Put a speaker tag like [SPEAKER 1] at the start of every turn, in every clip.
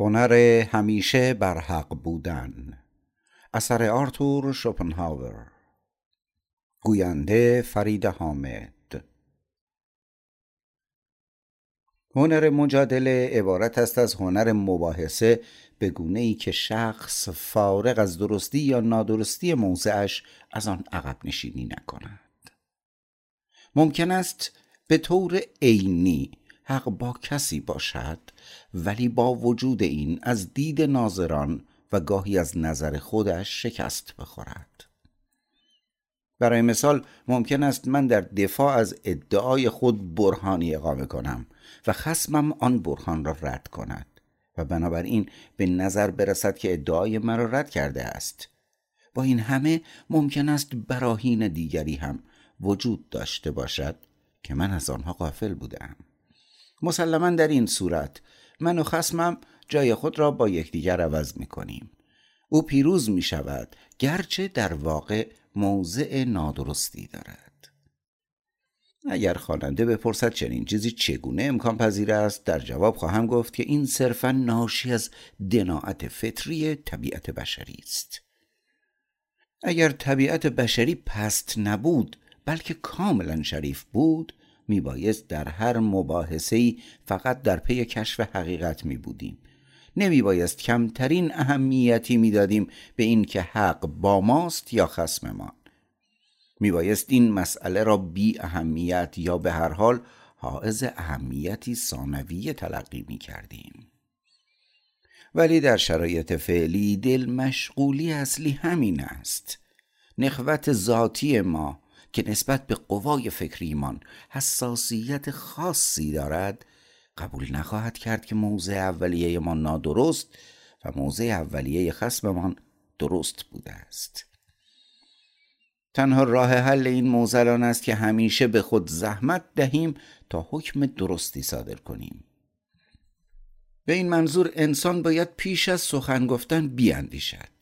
[SPEAKER 1] هنر همیشه بر حق بودن. اثر آرتور شوپنهاور. گوینده فرید حامد. هنر مجادله عبارت است از هنر مباحثه به گونه ای که شخص فارغ از درستی یا نادرستی موضعش از آن عقب نشینی نکند. ممکن است به طور عینی حق با کسی باشد ولی با وجود این از دید ناظران و گاهی از نظر خودش شکست بخورد. برای مثال ممکن است من در دفاع از ادعای خود برهانی اقامه کنم و خسمم آن برهان را رد کند و بنابراین به نظر برسد که ادعای مرا رد کرده است. با این همه ممکن است براهین دیگری هم وجود داشته باشد که من از آنها غافل بودم. مسلما در این صورت. من و خسمم جای خود را با یکدیگر عوض می کنیم او پیروز می شود گرچه در واقع موضع نادرستی دارد. اگر خواننده بپرسد چنین چیزی چگونه امکان پذیر است در جواب خواهم گفت که این صرفا ناشی از دناعت فطری طبیعت بشری است. اگر طبیعت بشری پست نبود بلکه کاملا شریف بود میبایست در هر مباحثه فقط در پی کشف حقیقت می بودیم نمی بایست کمترین اهمیتی می‌دادیم به این که حق با ماست یا خسممان می بایست این مسئله را بی اهمیت یا به هر حال حائز اهمیتی ثانویه تلقی می کردیم ولی در شرایط فعلی دل مشغولی اصلی همین است. نخوت ذاتی ما که نسبت به قوای فکریمان حساسیت خاصی دارد قبول نخواهد کرد که موضع اولیه ما نادرست و موضع اولیه خسممان درست بوده است. تنها راه حل این موزل آن است که همیشه به خود زحمت دهیم تا حکم درستی صادر کنیم. به این منظور انسان باید پیش از سخن گفتن بیاندیشد.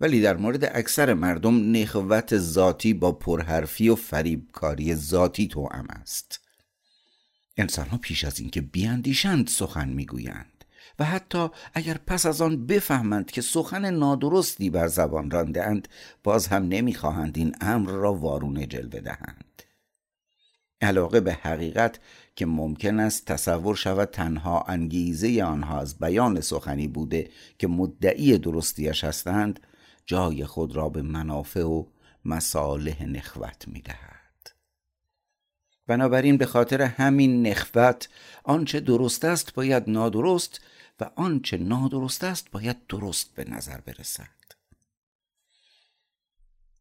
[SPEAKER 1] ولی در مورد اکثر مردم نخوت ذاتی با پرحرفی و فریبکاری ذاتی توأم است. انسان ها پیش از اینکه بیاندیشند سخن می‌گویند و حتی اگر پس از آن بفهمند که سخن نادرستی بر زبان راندهاند باز هم نمی‌خواهند این امر را وارونه جلوه دهند. علاقه به حقیقت که ممکن است تصور شود تنها انگیزه آنها از بیان سخنی بوده که مدعی درستیش هستند جای خود را به منافع و مصالح نخوت می دهد. بنابراین به خاطر همین نخوت آنچه درست است باید نادرست و آنچه نادرست است باید درست به نظر برسد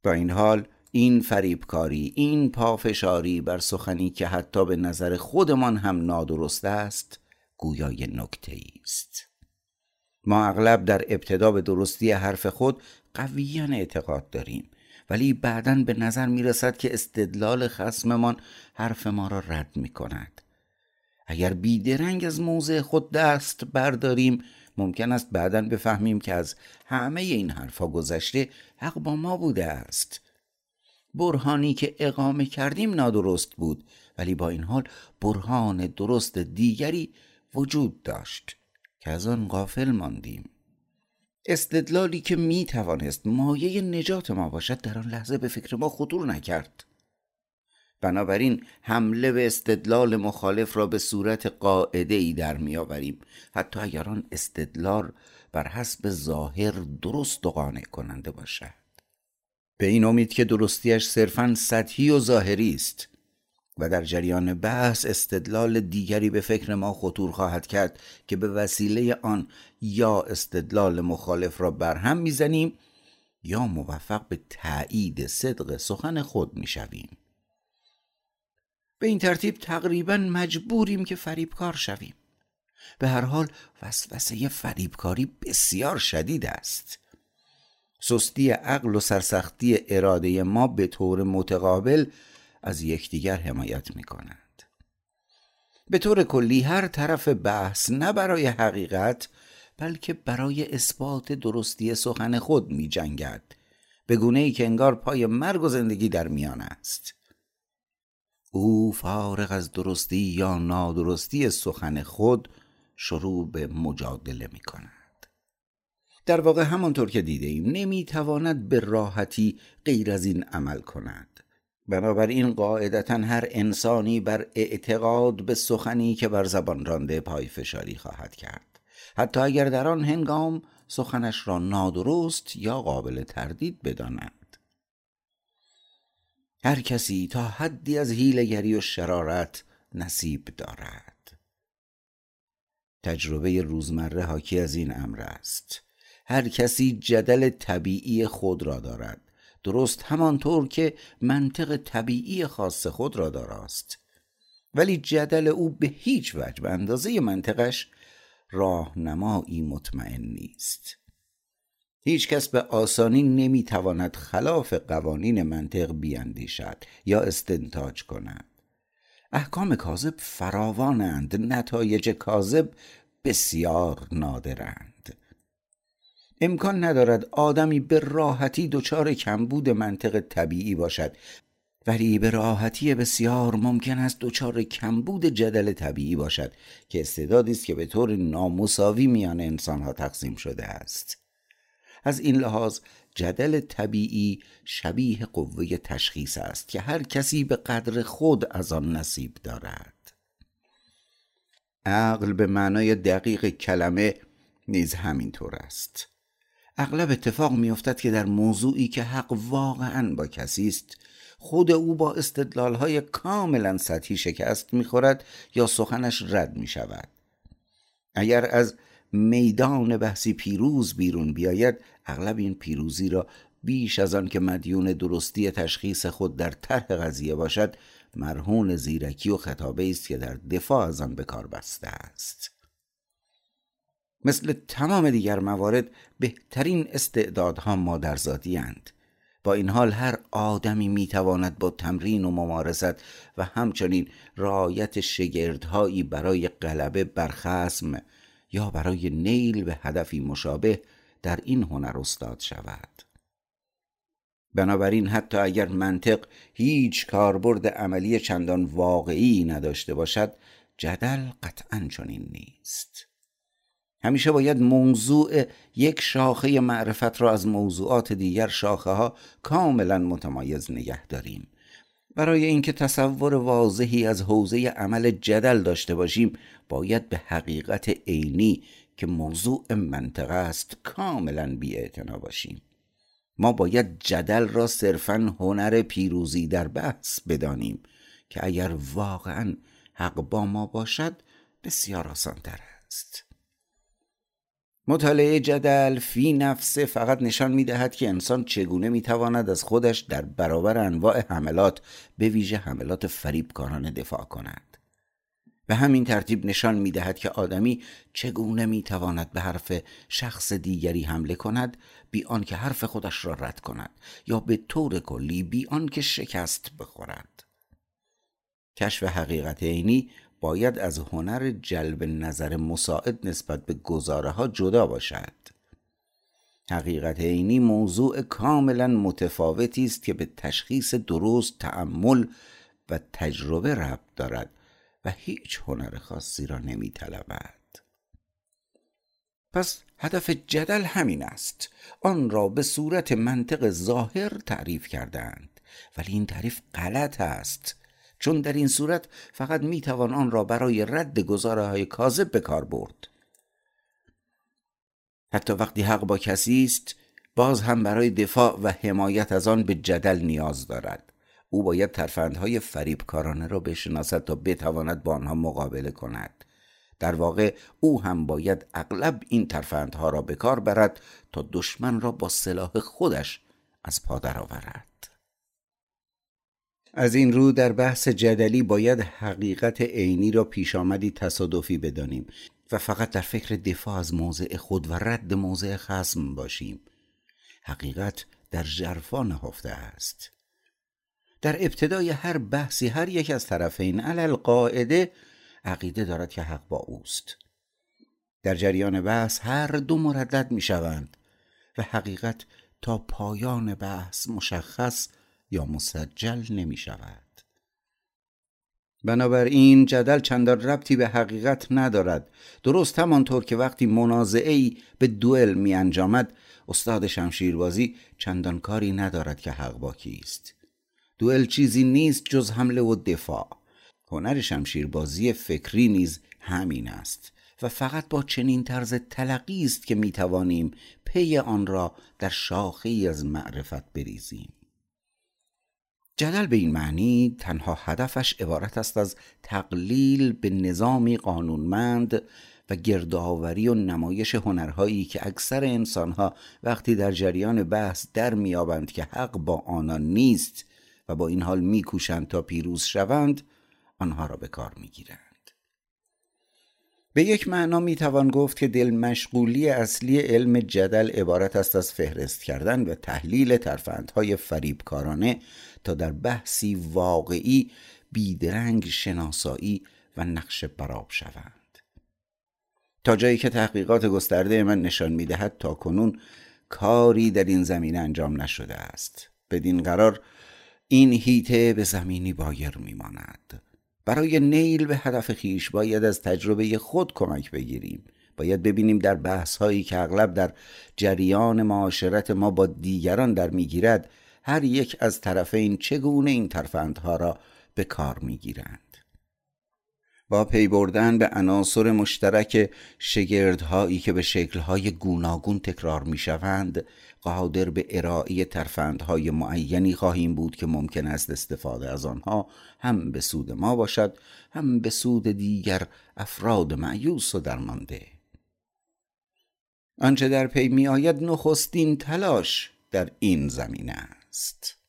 [SPEAKER 1] با این حال این فریبکاری این پافشاری بر سخنی که حتی به نظر خودمان هم نادرست است گویای نکته است ما اغلب در ابتدا به درستی حرف خود قویا اعتقاد داریم. ولی بعدا به نظر می رسد که استدلال خسممان حرف ما را رد می کند اگر بیدرنگ از موضع خود دست برداریم ممکن است بعدا بفهمیم که از همه این حرفها گذشته حق با ما بوده است. برهانی که اقامه کردیم نادرست بود ولی با این حال برهان درست دیگری وجود داشت که از آن غافل ماندیم. استدلالی که می توانست مایه نجات ما باشد در آن لحظه به فکر ما خطور نکرد. بنابراین حمله به استدلال مخالف را به صورت قاعده ای در می آوریم حتی اگر آن استدلال بر حسب ظاهر درست و قانع کننده باشد. به این امید که درستیش صرفا سطحی و ظاهری است و در جریان بحث استدلال دیگری به فکر ما خطور خواهد کرد که به وسیله آن یا استدلال مخالف را برهم می‌زنیم یا موفق به تایید صدق سخن خود می‌شویم. به این ترتیب تقریبا مجبوریم که فریبکار شویم. به هر حال وسوسه فریبکاری بسیار شدید است. سستی عقل و سرسختی اراده ما به طور متقابل از یکدیگر حمایت می کنند. به طور کلی هر طرف بحث نه برای حقیقت بلکه برای اثبات درستی سخن خود می جنگد به گونه ای که انگار پای مرگ و زندگی در میان است او فارغ از درستی یا نادرستی سخن خود شروع به مجادله می کند. در واقع همانطور که دیده ایم نمی تواند به راحتی غیر از این عمل کند بنابراین قاعدتا هر انسانی بر اعتقاد به سخنی که بر زبان رانده پای فشاری خواهد کرد. حتی اگر در آن هنگام سخنش را نادرست یا قابل تردید بداند. هر کسی تا حدی از هیلگری و شرارت نصیب دارد. تجربه روزمره حاکی از این امر است. هر کسی جدل طبیعی خود را دارد. درست همانطور که منطق طبیعی خاص خود را داراست. ولی جدل او به هیچ وجه به اندازه منطقش راهنمایی مطمئن نیست. هیچ کس به آسانی نمی‌تواند خلاف قوانین منطق بیاندیشد یا استنتاج کند. احکام کاذب فراوانند نتایج کاذب بسیار نادرند. امکان ندارد آدمی به راحتی دچار کمبود منطق طبیعی باشد. ولی به راحتی بسیار ممکن است دچار کمبود جدل طبیعی باشد که استعدادی است که به طور نامساوی میان انسانها تقسیم شده است. از این لحاظ جدل طبیعی شبیه قوه تشخیص است که هر کسی به قدر خود از آن نصیب دارد. عقل به معنای دقیق کلمه نیز همینطور است. اغلب اتفاق میافتد که در موضوعی که حق واقعا با کسی است خود او با های کاملا سطحی شکست می‌خورد یا سخنش رد می شود اگر از میدان بحثی پیروز بیرون بیاید اغلب این پیروزی را بیش از آن که مدیون درستی تشخیص خود در طرح قضیه باشد مرهون زیرکی و خطابه است که در دفاع از آن به کار بسته است. مثل تمام دیگر موارد بهترین استعدادها مادرزادی اند با این حال هر آدمی می‌تواند با تمرین و ممارست و همچنین رایت شگردهایی برای غلبه بر خسم یا برای نیل به هدفی مشابه در این هنر استاد شود. بنابراین حتی اگر منطق هیچ کاربرد عملی چندان واقعی نداشته باشد جدل قطعا چنین نیست. همیشه باید موضوع یک شاخه معرفت را از موضوعات دیگر شاخه ها کاملا متمایز نگه داریم. برای اینکه تصور واضحی از حوزه عمل جدل داشته باشیم باید به حقیقت عینی که موضوع منطقه است کاملا بی باشیم. ما باید جدل را صرفا هنر پیروزی در بحث بدانیم که اگر واقعا حق با ما باشد بسیار آسان تر است. مطالعه جدل فی نفسه فقط نشان می دهد که انسان چگونه می تواند از خودش در برابر انواع حملات به ویژه حملات فریبکارانه دفاع کند. به همین ترتیب نشان می دهد که آدمی چگونه می تواند به حرف شخص دیگری حمله کند بی آنکه حرف خودش را رد کند یا به طور کلی بی آنکه شکست بخورد. کشف حقیقت عینی باید از هنر جلب نظر مساعد نسبت به گزاره ها جدا باشد. حقیقت عینی موضوع کاملا متفاوتی است که به تشخیص درست تعمل و تجربه ربط دارد و هیچ هنر خاصی را نمی طلبد. پس هدف جدل همین است. آن را به صورت منطق ظاهر تعریف کردند. ولی این تعریف غلط است. چون در این صورت فقط می‌توان آن را برای رد گزاره های کاذب به کار برد. حتی وقتی حق با کسی است باز هم برای دفاع و حمایت از آن به جدل نیاز دارد. او باید ترفندهای فریبکارانه را بشناسد تا بتواند با آنها مقابله کند. در واقع او هم باید اغلب این ترفندها را به کار برد تا دشمن را با سلاح خودش از پا درآورد. از این رو در بحث جدلی باید حقیقت عینی را پیش آمدی تصادفی بدانیم و فقط در فکر دفاع از موضع خود و رد موضع خسم باشیم. حقیقت در جرفا نهفته است. در ابتدای هر بحثی هر یک از طرفین علل قاعده عقیده دارد که حق با اوست. در جریان بحث هر دو مردد می شوند و حقیقت تا پایان بحث مشخص یا مسجل نمی شود بنابراین جدل چندان ربطی به حقیقت ندارد. درست همانطور که وقتی منازعه ای به دوئل می انجامد استاد شمشیربازی چندان کاری ندارد که حق با کیست دوئل چیزی نیست جز حمله و دفاع. هنر شمشیربازی فکری نیز همین است و فقط با چنین طرز تلقی است که می توانیم پی آن را در شاخه از معرفت بریزیم. جدل به این معنی تنها هدفش عبارت است از تقلیل به نظامی قانونمند و گردآوری و نمایش هنرهایی که اکثر انسانها وقتی در جریان بحث در میابند که حق با آنان نیست و با این حال میکوشند تا پیروز شوند آنها را به کار می‌گیرند. به یک معنا می‌توان گفت که دل مشغولی اصلی علم جدل عبارت است از فهرست کردن و تحلیل ترفندهای فریبکارانه تا در بحثی واقعی بیدرنگ شناسایی و نقش براب شوند. تا جایی که تحقیقات گسترده من نشان می‌دهد تا کنون کاری در این زمینه انجام نشده است. بدین قرار این هیته به زمینی بایر میماند. برای نیل به هدف خیش باید از تجربه خود کمک بگیریم. باید ببینیم در بحث هایی که اغلب در جریان معاشرت ما با دیگران در می‌گیرد هر یک از طرفین چگونه این ترفندها را به کار می‌گیرند. با پی بردن به عناصر مشترک شگردهایی که به شکلهای گوناگون تکرار می‌شوند قادر به ارائه ترفندهای معینی خواهیم بود که ممکن است استفاده از آنها هم به سود ما باشد هم به سود دیگر افراد معیوس و درمانده. آنچه در پی می آید نخستین تلاش در این زمینه است.